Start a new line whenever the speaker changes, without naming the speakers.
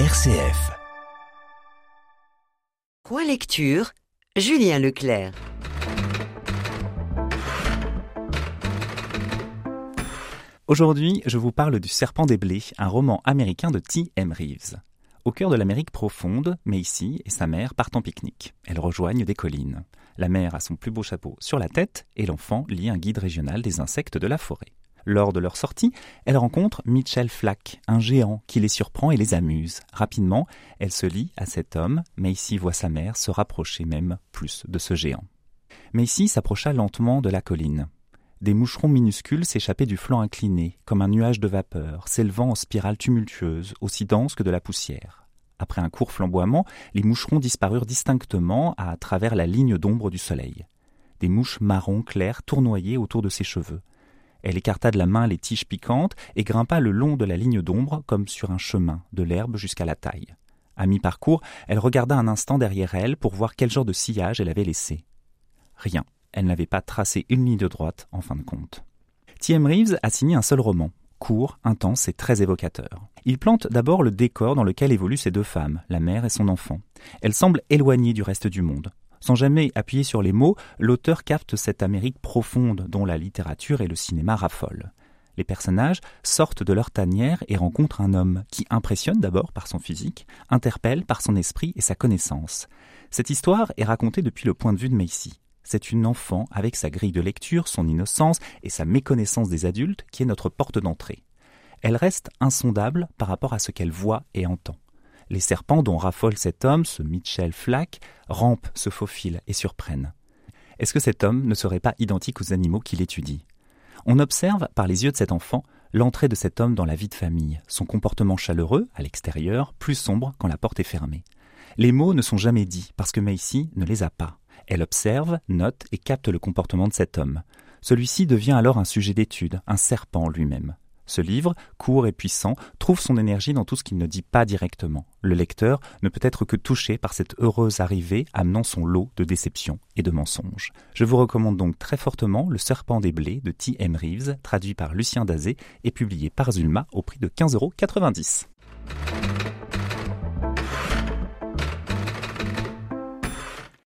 RCF.
Point lecture, Julien Leclerc.
Aujourd'hui, je vous parle du Serpent des Blés, un roman américain de T.M. Reeves. Au cœur de l'Amérique profonde, Macy et sa mère partent en pique-nique. Elles rejoignent des collines. La mère a son plus beau chapeau sur la tête et l'enfant lit un guide régional des insectes de la forêt. Lors de leur sortie, elle rencontre Mitchell Flack, un géant qui les surprend et les amuse. Rapidement, elle se lie à cet homme. Macy voit sa mère se rapprocher même plus de ce géant. Macy s'approcha lentement de la colline. Des moucherons minuscules s'échappaient du flanc incliné, comme un nuage de vapeur, s'élevant en spirale tumultueuse, aussi dense que de la poussière. Après un court flamboiement, les moucherons disparurent distinctement à travers la ligne d'ombre du soleil. Des mouches marron claires tournoyaient autour de ses cheveux. Elle écarta de la main les tiges piquantes et grimpa le long de la ligne d'ombre comme sur un chemin, de l'herbe jusqu'à la taille. À mi-parcours, elle regarda un instant derrière elle pour voir quel genre de sillage elle avait laissé. Rien elle n'avait pas tracé une ligne de droite en fin de compte. T.M. Reeves a signé un seul roman, court, intense et très évocateur. Il plante d'abord le décor dans lequel évoluent ces deux femmes, la mère et son enfant. Elles semblent éloignées du reste du monde. Sans jamais appuyer sur les mots, l'auteur capte cette Amérique profonde dont la littérature et le cinéma raffolent. Les personnages sortent de leur tanière et rencontrent un homme qui impressionne d'abord par son physique, interpelle par son esprit et sa connaissance. Cette histoire est racontée depuis le point de vue de Macy c'est une enfant avec sa grille de lecture, son innocence et sa méconnaissance des adultes qui est notre porte d'entrée. Elle reste insondable par rapport à ce qu'elle voit et entend. Les serpents dont raffole cet homme, ce Mitchell Flack, rampent, se faufilent et surprennent. Est-ce que cet homme ne serait pas identique aux animaux qu'il étudie? On observe, par les yeux de cet enfant, l'entrée de cet homme dans la vie de famille, son comportement chaleureux, à l'extérieur, plus sombre quand la porte est fermée. Les mots ne sont jamais dits parce que Macy ne les a pas. Elle observe, note et capte le comportement de cet homme. Celui-ci devient alors un sujet d'étude, un serpent lui-même. Ce livre, court et puissant, trouve son énergie dans tout ce qu'il ne dit pas directement. Le lecteur ne peut être que touché par cette heureuse arrivée amenant son lot de déceptions et de mensonges. Je vous recommande donc très fortement Le Serpent des Blés de T.M. Reeves, traduit par Lucien Dazé et publié par Zulma au prix de 15,90 euros.